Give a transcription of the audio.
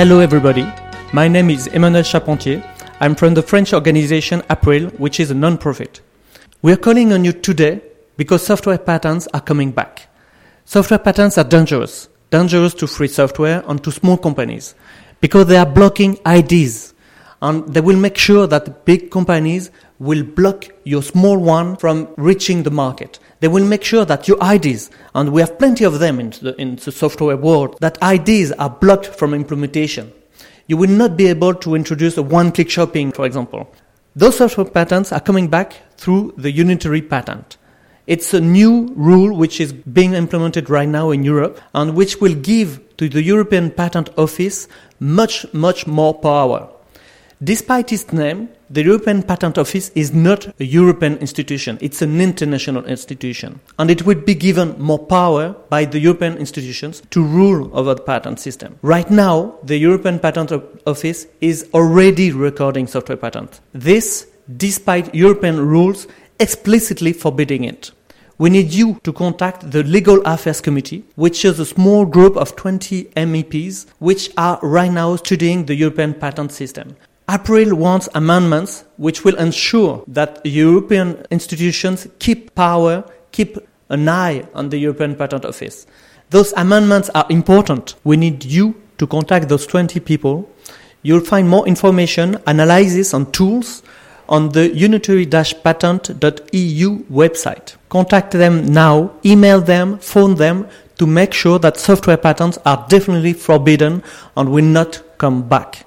Hello, everybody. My name is Emmanuel Charpentier. I'm from the French organization April, which is a non-profit. We are calling on you today because software patents are coming back. Software patents are dangerous, dangerous to free software and to small companies because they are blocking ideas and they will make sure that big companies will block your small one from reaching the market. They will make sure that your ideas, and we have plenty of them in the, in the software world, that ideas are blocked from implementation. You will not be able to introduce a one-click shopping, for example. Those software patents are coming back through the unitary patent. It's a new rule which is being implemented right now in Europe and which will give to the European Patent Office much, much more power. Despite its name, the European Patent Office is not a European institution, it's an international institution. And it will be given more power by the European institutions to rule over the patent system. Right now, the European Patent Office is already recording software patents. This, despite European rules explicitly forbidding it we need you to contact the Legal Affairs Committee, which is a small group of 20 MEPs which are right now studying the European patent system. April wants amendments which will ensure that European institutions keep power, keep an eye on the European Patent Office. Those amendments are important. We need you to contact those 20 people. You'll find more information, analysis, and tools on the unitary-patent.eu website. Contact them now, email them, phone them to make sure that software patents are definitely forbidden and will not come back.